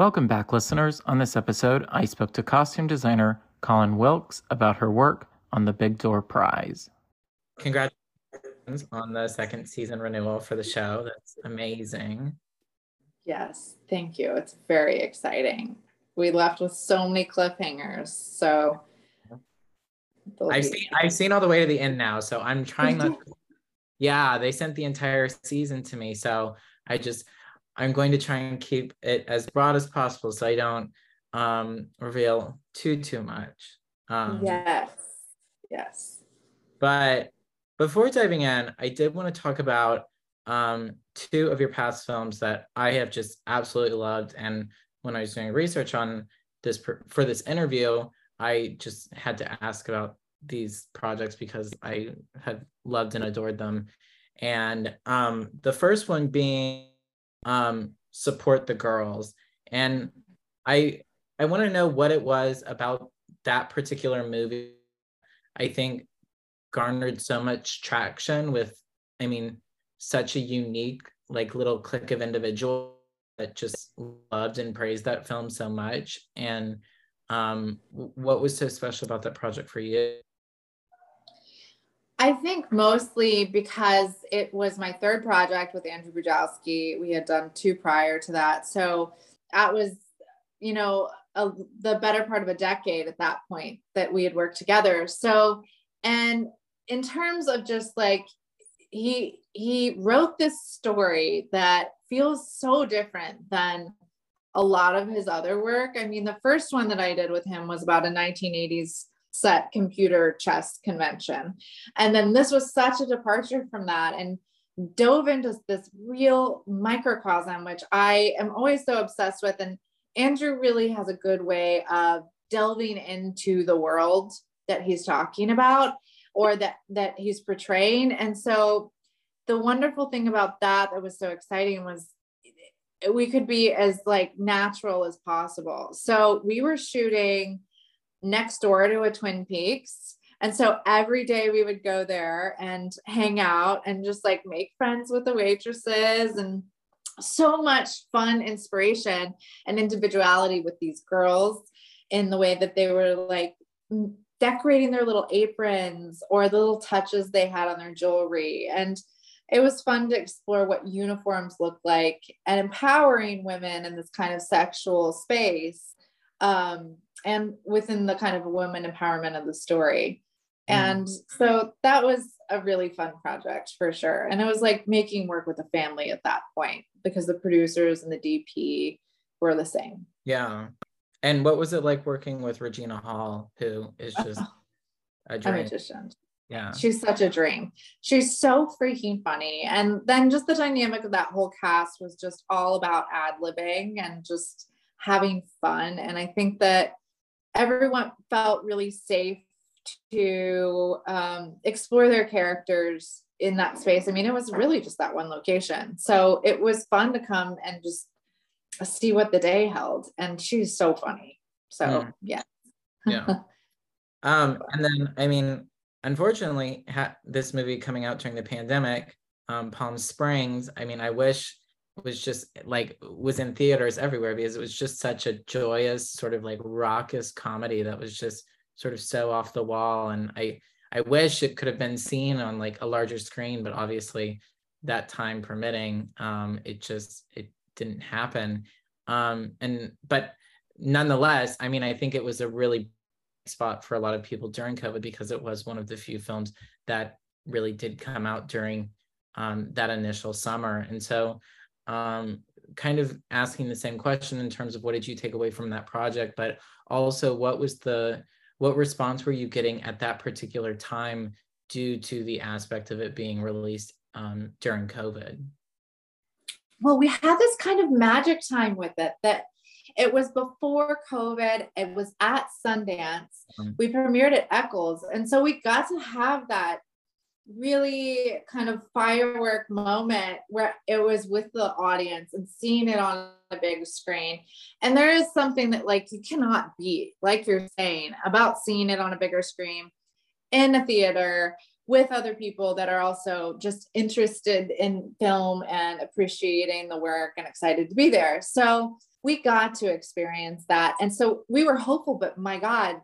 Welcome back, listeners. On this episode, I spoke to costume designer Colin Wilkes about her work on the Big Door Prize. Congratulations on the second season renewal for the show. That's amazing. Yes, thank you. It's very exciting. We left with so many cliffhangers. So I've seen I've seen all the way to the end now. So I'm trying not to, yeah, they sent the entire season to me. So I just I'm going to try and keep it as broad as possible so I don't um, reveal too too much. Um, yes, yes. But before diving in, I did want to talk about um, two of your past films that I have just absolutely loved. And when I was doing research on this for this interview, I just had to ask about these projects because I have loved and adored them. And um, the first one being um, support the girls. And I I want to know what it was about that particular movie. I think garnered so much traction with, I mean, such a unique like little clique of individuals that just loved and praised that film so much. And um, what was so special about that project for you? I think mostly because it was my third project with Andrew Bujalski. We had done two prior to that. So that was, you know, a, the better part of a decade at that point that we had worked together. So, and in terms of just like, he he wrote this story that feels so different than a lot of his other work. I mean, the first one that I did with him was about a 1980s set computer chess convention. And then this was such a departure from that and dove into this real microcosm, which I am always so obsessed with. And Andrew really has a good way of delving into the world that he's talking about or that that he's portraying. And so the wonderful thing about that that was so exciting was we could be as like natural as possible. So we were shooting next door to a Twin Peaks. And so every day we would go there and hang out and just like make friends with the waitresses and so much fun inspiration and individuality with these girls in the way that they were like decorating their little aprons or the little touches they had on their jewelry. And it was fun to explore what uniforms look like and empowering women in this kind of sexual space. Um, and within the kind of woman empowerment of the story. Mm. And so that was a really fun project for sure. And it was like making work with a family at that point because the producers and the DP were the same. Yeah. And what was it like working with Regina Hall, who is just a, dream? a magician? Yeah. She's such a dream. She's so freaking funny. And then just the dynamic of that whole cast was just all about ad libbing and just having fun. And I think that everyone felt really safe to um, explore their characters in that space. I mean, it was really just that one location. So it was fun to come and just see what the day held. And she's so funny. So mm. yeah. yeah. Um, and then, I mean, unfortunately, ha- this movie coming out during the pandemic, um, Palm Springs, I mean, I wish was just like was in theaters everywhere because it was just such a joyous sort of like raucous comedy that was just sort of so off the wall and i i wish it could have been seen on like a larger screen but obviously that time permitting um it just it didn't happen. Um and but nonetheless i mean i think it was a really spot for a lot of people during covid because it was one of the few films that really did come out during um, that initial summer. And so um, kind of asking the same question in terms of what did you take away from that project, but also what was the what response were you getting at that particular time due to the aspect of it being released um, during COVID? Well, we had this kind of magic time with it that it was before COVID. It was at Sundance. Mm-hmm. We premiered at Eccles. And so we got to have that really kind of firework moment where it was with the audience and seeing it on a big screen. And there is something that like you cannot beat, like you're saying, about seeing it on a bigger screen in a theater with other people that are also just interested in film and appreciating the work and excited to be there. So we got to experience that. And so we were hopeful, but my God,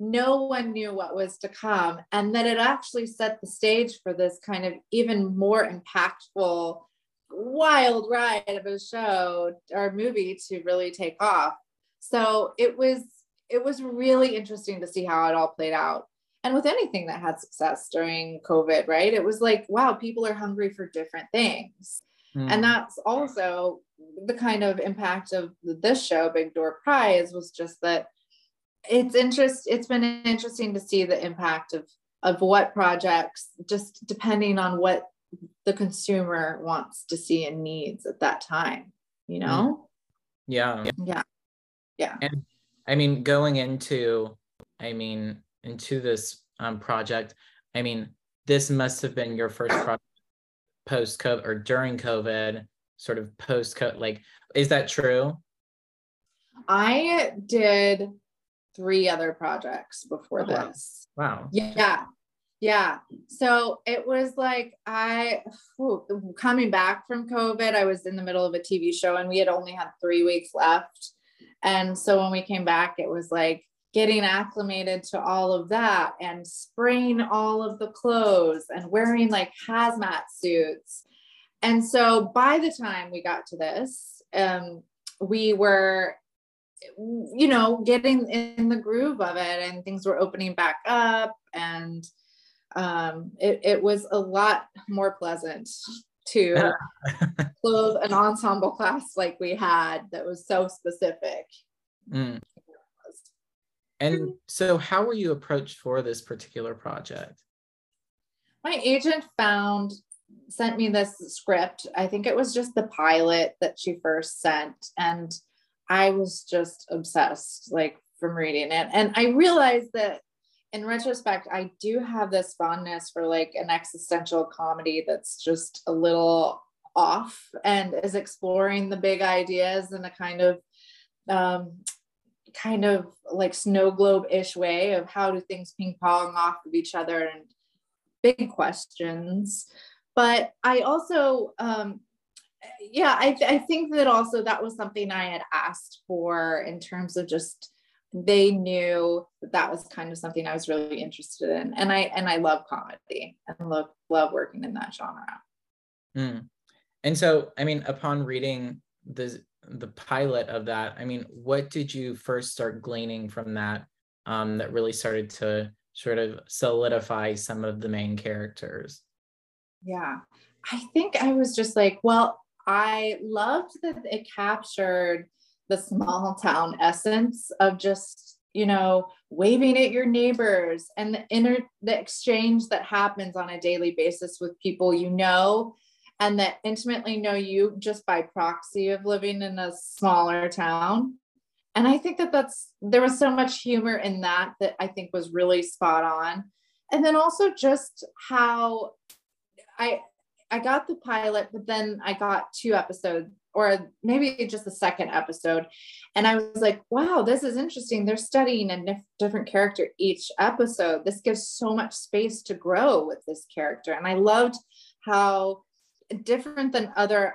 no one knew what was to come. And that it actually set the stage for this kind of even more impactful, wild ride of a show or movie to really take off. So it was it was really interesting to see how it all played out and with anything that had success during COVID, right? It was like, wow, people are hungry for different things. Mm. And that's also the kind of impact of this show, Big Door Prize, was just that it's interest, it's been interesting to see the impact of of what projects, just depending on what the consumer wants to see and needs at that time, you know? Yeah. Yeah. Yeah. And I mean, going into, I mean, into this um, project, I mean, this must have been your first project post COVID or during COVID, sort of post COVID. Like, is that true? I did three other projects before oh, this. Wow. Yeah. Yeah. So it was like I whew, coming back from COVID, I was in the middle of a TV show and we had only had three weeks left. And so when we came back, it was like getting acclimated to all of that and spraying all of the clothes and wearing like hazmat suits. And so by the time we got to this, um, we were, you know, getting in the groove of it and things were opening back up. And um, it, it was a lot more pleasant to clothe an ensemble class like we had that was so specific. Mm. And so, how were you approached for this particular project? My agent found, sent me this script. I think it was just the pilot that she first sent. And I was just obsessed, like from reading it. And I realized that in retrospect, I do have this fondness for like an existential comedy that's just a little off and is exploring the big ideas in a kind of um, kind of like snow globe ish way of how do things ping pong off of each other and big questions. But I also, um, yeah, I, th- I think that also that was something I had asked for in terms of just they knew that that was kind of something I was really interested in, and I and I love comedy and love love working in that genre. Mm. And so, I mean, upon reading the the pilot of that, I mean, what did you first start gleaning from that um, that really started to sort of solidify some of the main characters? Yeah, I think I was just like, well, I loved that it captured the small town essence of just you know waving at your neighbors and the inner the exchange that happens on a daily basis with people you know and that intimately know you just by proxy of living in a smaller town. And i think that that's there was so much humor in that that i think was really spot on. And then also just how i i got the pilot but then i got two episodes or maybe just the second episode. And i was like wow this is interesting. They're studying a different character each episode. This gives so much space to grow with this character. And i loved how different than other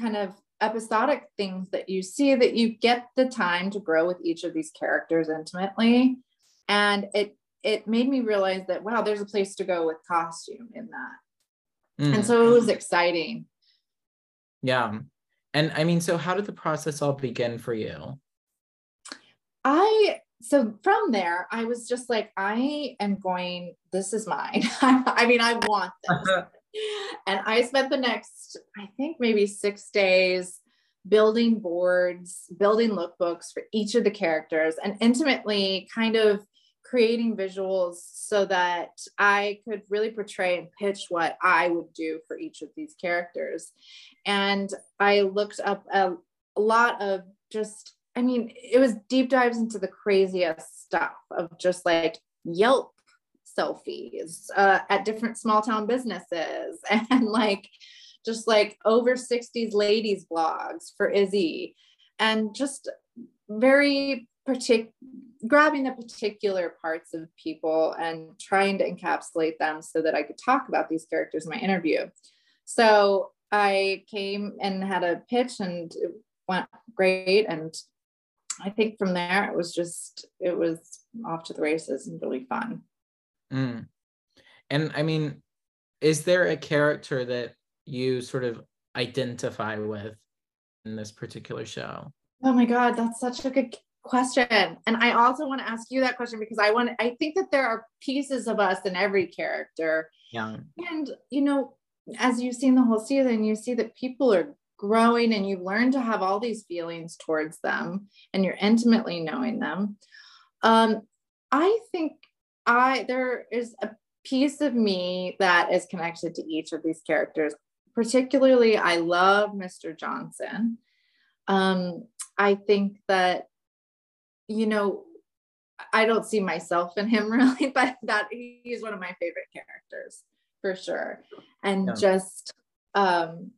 kind of episodic things that you see that you get the time to grow with each of these characters intimately. And it it made me realize that wow there's a place to go with costume in that mm. and so it was exciting. Yeah. And i mean so how did the process all begin for you? I so from there i was just like i am going this is mine. I mean i want this. And I spent the next, I think maybe six days building boards, building lookbooks for each of the characters, and intimately kind of creating visuals so that I could really portray and pitch what I would do for each of these characters. And I looked up a, a lot of just, I mean, it was deep dives into the craziest stuff of just like Yelp selfies uh, at different small town businesses and like just like over 60s ladies blogs for Izzy and just very particular grabbing the particular parts of people and trying to encapsulate them so that I could talk about these characters in my interview. So I came and had a pitch and it went great. And I think from there it was just, it was off to the races and really fun. Mm. And I mean, is there a character that you sort of identify with in this particular show? Oh my God, that's such a good question. And I also want to ask you that question because I want I think that there are pieces of us in every character. Yeah. And you know, as you've seen the whole season, you see that people are growing and you learn to have all these feelings towards them and you're intimately knowing them. Um, I think I there is a piece of me that is connected to each of these characters. Particularly, I love Mr. Johnson. Um, I think that, you know, I don't see myself in him really, but that he's one of my favorite characters for sure. And yeah. just, um,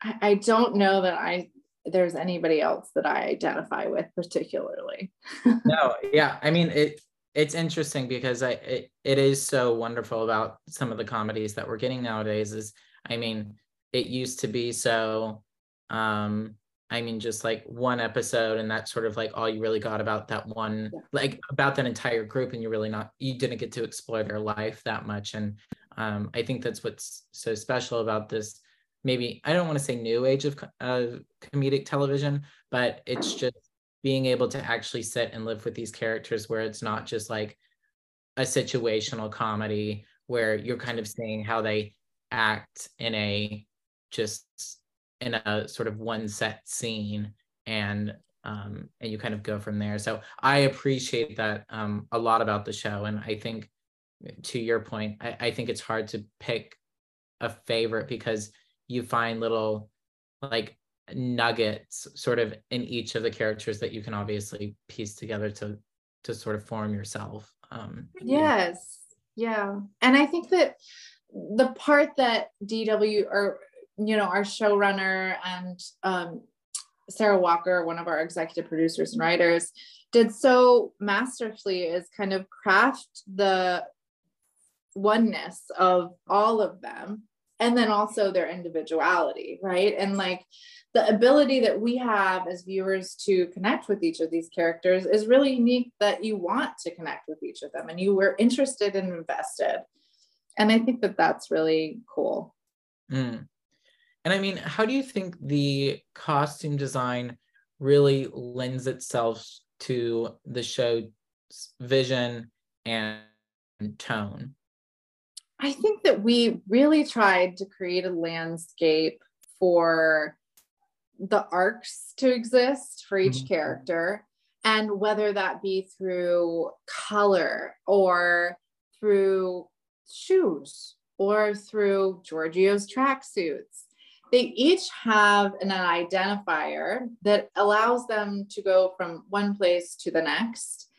I, I don't know that I there's anybody else that I identify with particularly. no, yeah. I mean, it it's interesting because I it, it is so wonderful about some of the comedies that we're getting nowadays is I mean it used to be so um I mean just like one episode and that's sort of like all you really got about that one yeah. like about that entire group and you really not you didn't get to explore their life that much and um I think that's what's so special about this maybe I don't want to say new age of uh, comedic television but it's just being able to actually sit and live with these characters where it's not just like a situational comedy where you're kind of seeing how they act in a just in a sort of one set scene and um and you kind of go from there. So i appreciate that um a lot about the show. And i think to your point i, I think it's hard to pick a favorite because you find little like nuggets sort of in each of the characters that you can obviously piece together to to sort of form yourself. Um yes. Yeah. And i think that the part that dw or you know our showrunner and um sarah walker one of our executive producers and writers did so masterfully is kind of craft the oneness of all of them and then also their individuality right? And like the ability that we have as viewers to connect with each of these characters is really unique that you want to connect with each of them and you were interested and invested. And i think that that's really cool. Mm. And i mean how do you think the costume design really lends itself to the show's vision and tone I think that we really tried to create a landscape for the arcs to exist for each mm-hmm. character and whether that be through color or through shoes or through Giorgio's tracksuits. They each have an identifier that allows them to go from one place to the next.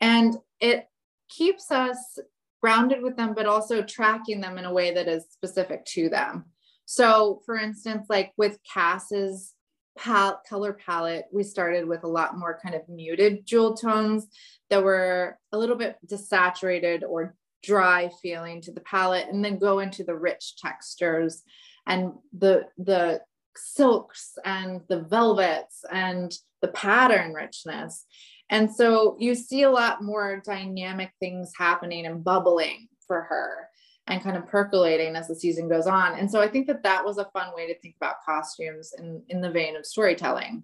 And it keeps us grounded with them, but also tracking them in a way that is specific to them. So, for instance, like with Cass's pal- color palette, we started with a lot more kind of muted jewel tones that were a little bit desaturated or dry feeling to the palette, and then go into the rich textures and the the silks and the velvets and the pattern richness. And so you see a lot more dynamic things happening and bubbling for her and kind of percolating as the season goes on. And so I think that that was a fun way to think about costumes in, in the vein of storytelling.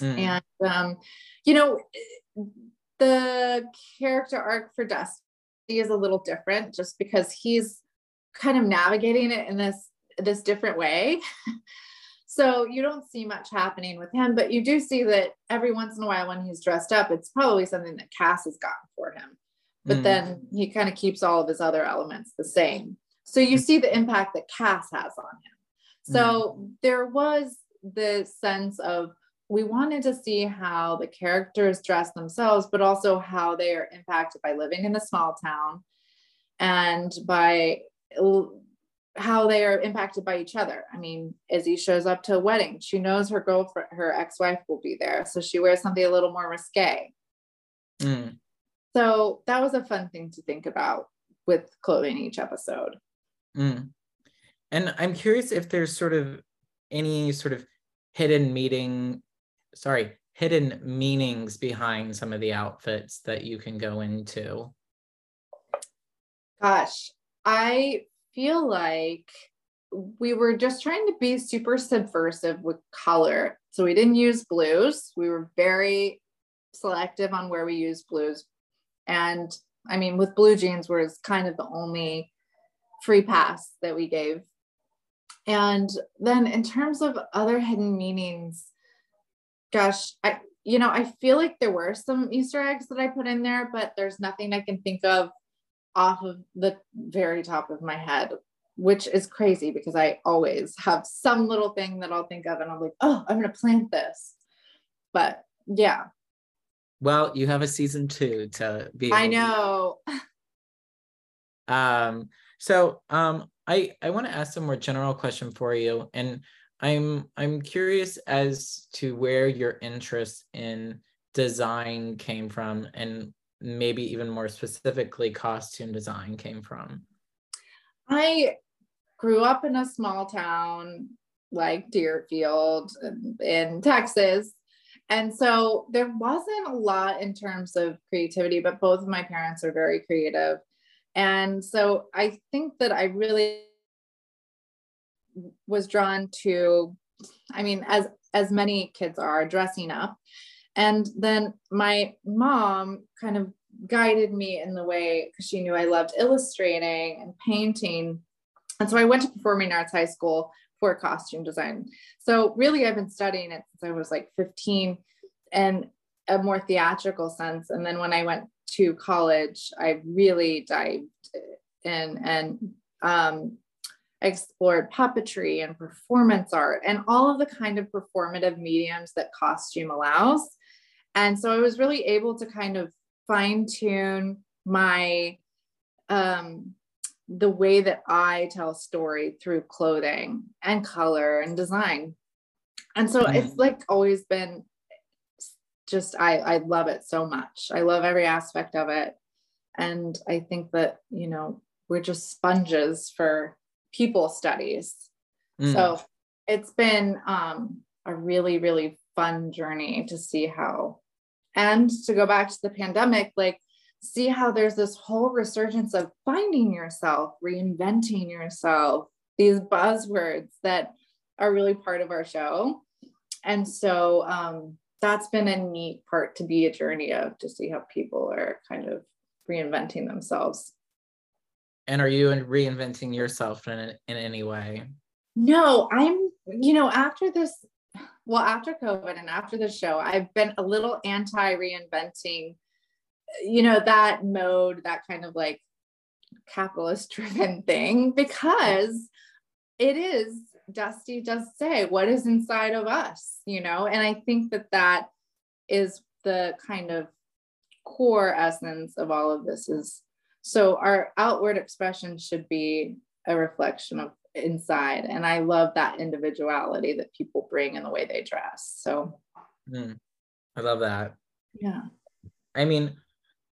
Mm. And, um, you know, the character arc for Dusty is a little different just because he's kind of navigating it in this this different way. so you don't see much happening with him, but you do see that every once in a while when he's dressed up, it's probably something that Cass has gotten for him but mm. then he kind of keeps all of his other elements the same. So you see the impact that Cass has on him. So mm. there was the sense of we wanted to see how the characters dress themselves, but also how they are impacted by living in a small town and by how they are impacted by each other. I mean, Izzy shows up to a wedding. She knows her girlfriend, her ex-wife will be there. So she wears something a little more risque. Mm. So that was a fun thing to think about with clothing each episode. Mm. And I'm curious if there's sort of any sort of hidden meeting, sorry, hidden meanings behind some of the outfits that you can go into. Gosh, I feel like we were just trying to be super subversive with color. So we didn't use blues. We were very selective on where we use blues. And I mean, with blue jeans was kind of the only free pass that we gave. And then in terms of other hidden meanings, gosh, I you know, I feel like there were some Easter eggs that I put in there, but there's nothing I can think of off of the very top of my head, which is crazy because I always have some little thing that I'll think of and I'm like, oh, I'm going to plant this. But yeah. Well, you have a season two to be. I know. um, so um, I, I want to ask a more general question for you. And I'm I'm curious as to where your interest in design came from and maybe even more specifically costume design came from. I grew up in a small town like Deerfield in Texas. And so there wasn't a lot in terms of creativity, but both of my parents are very creative. And so I think that I really was drawn to i mean as as many kids are dressing up and then my mom kind of guided me in the way because she knew i loved illustrating and painting. And so i went to performing arts high school for costume design. So really i've been studying it since i was like 15 and a more theatrical sense. And then when i went to college i really dived in and um, explored puppetry and performance art and all of the kind of performative mediums that costume allows. And so I was really able to kind of fine tune my um, the way that I tell story through clothing and color and design. And so mm. it's like always been just I I love it so much. I love every aspect of it. And I think that, you know, we're just sponges for people studies. Mm. So it's been um, a really, really fun journey to see how, and to go back to the pandemic, like see how there's this whole resurgence of finding yourself, reinventing yourself, these buzzwords that are really part of our show. And so um, that's been a neat part to be a journey of to see how people are kind of reinventing themselves. And are you reinventing yourself in, in any way? No, I'm, you know, after this, well, after COVID and after the show, I've been a little anti reinventing, you know, that mode, that kind of like capitalist driven thing, because it is, Dusty does say, what is inside of us, you know? And I think that that is the kind of core essence of all of this is so our outward expression should be a reflection of inside. And I love that individuality that people bring in the way they dress. So mm, I love that. Yeah. I mean,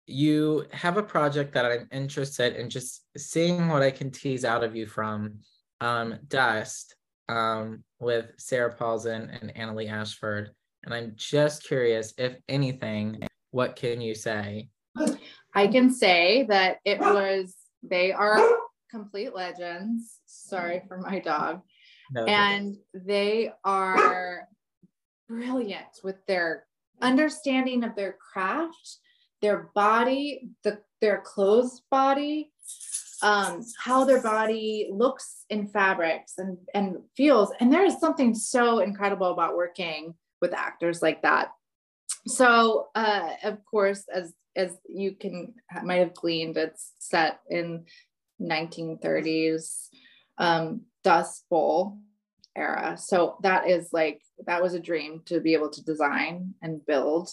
you have a project that I'm interested in just seeing what I can tease out of you from um, Dust um, with Sarah Paulson and Annaleigh Ashford. And I'm just curious, if anything, what can you say? I can say that it was, they are complete legends. Sorry for my dog. No, and they are brilliant with their understanding of their craft, their body, the their clothes body, um, how their body looks in fabrics and, and feels. And there is something so incredible about working with actors like that. So, uh, of course, as as you can might have gleaned, it's set in 1930s um, Dust Bowl era. So that is like that was a dream to be able to design and build.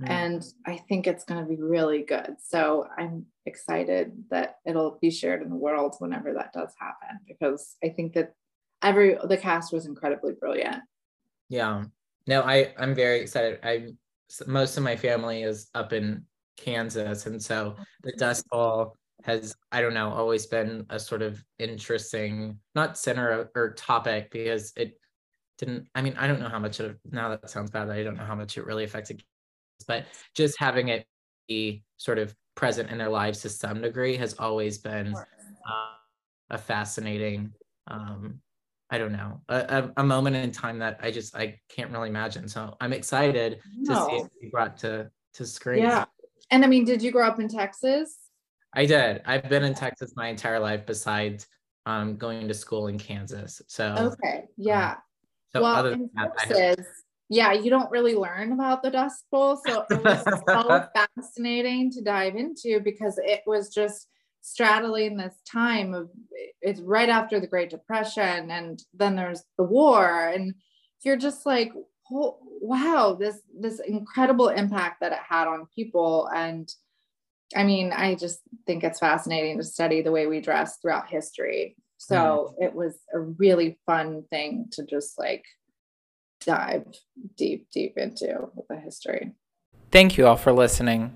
Mm. And I think it's going to be really good. So I'm excited that it'll be shared in the world whenever that does happen because I think that every the cast was incredibly brilliant. Yeah. No, I I'm very excited. I most of my family is up in Kansas. And so the Dust Bowl has, I don't know, always been a sort of interesting, not center or topic because it didn't, I mean, I don't know how much it, now that sounds bad, I don't know how much it really affected, but just having it be sort of present in their lives to some degree has always been uh, a fascinating um, I don't know, a, a, moment in time that I just I can't really imagine. So I'm excited no. to see it be brought to to screen. Yeah. And I mean, did you grow up in Texas? I did. I've been in Texas my entire life besides um, going to school in Kansas. So okay, yeah. Um, so well, in that, Texas, yeah, you don't really learn about the Dust Bowl, so it was so fascinating to dive into because it was just straddling this time of it's right after the Great Depression, and then there's the war, and you're just like, oh, wow, this this incredible impact that it had on people, and I mean, I just think it's fascinating to study the way we dress throughout history. So mm. it was a really fun thing to just like dive deep, deep into the history. Thank you all for listening.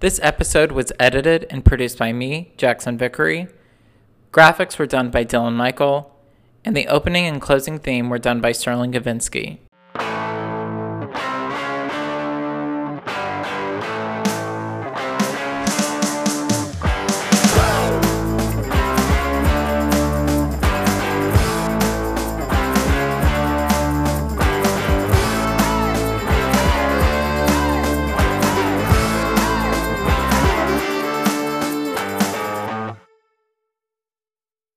This episode was edited and produced by me, Jackson Vickery. Graphics were done by Dylan Michael, and the opening and closing theme were done by Sterling Gavinsky.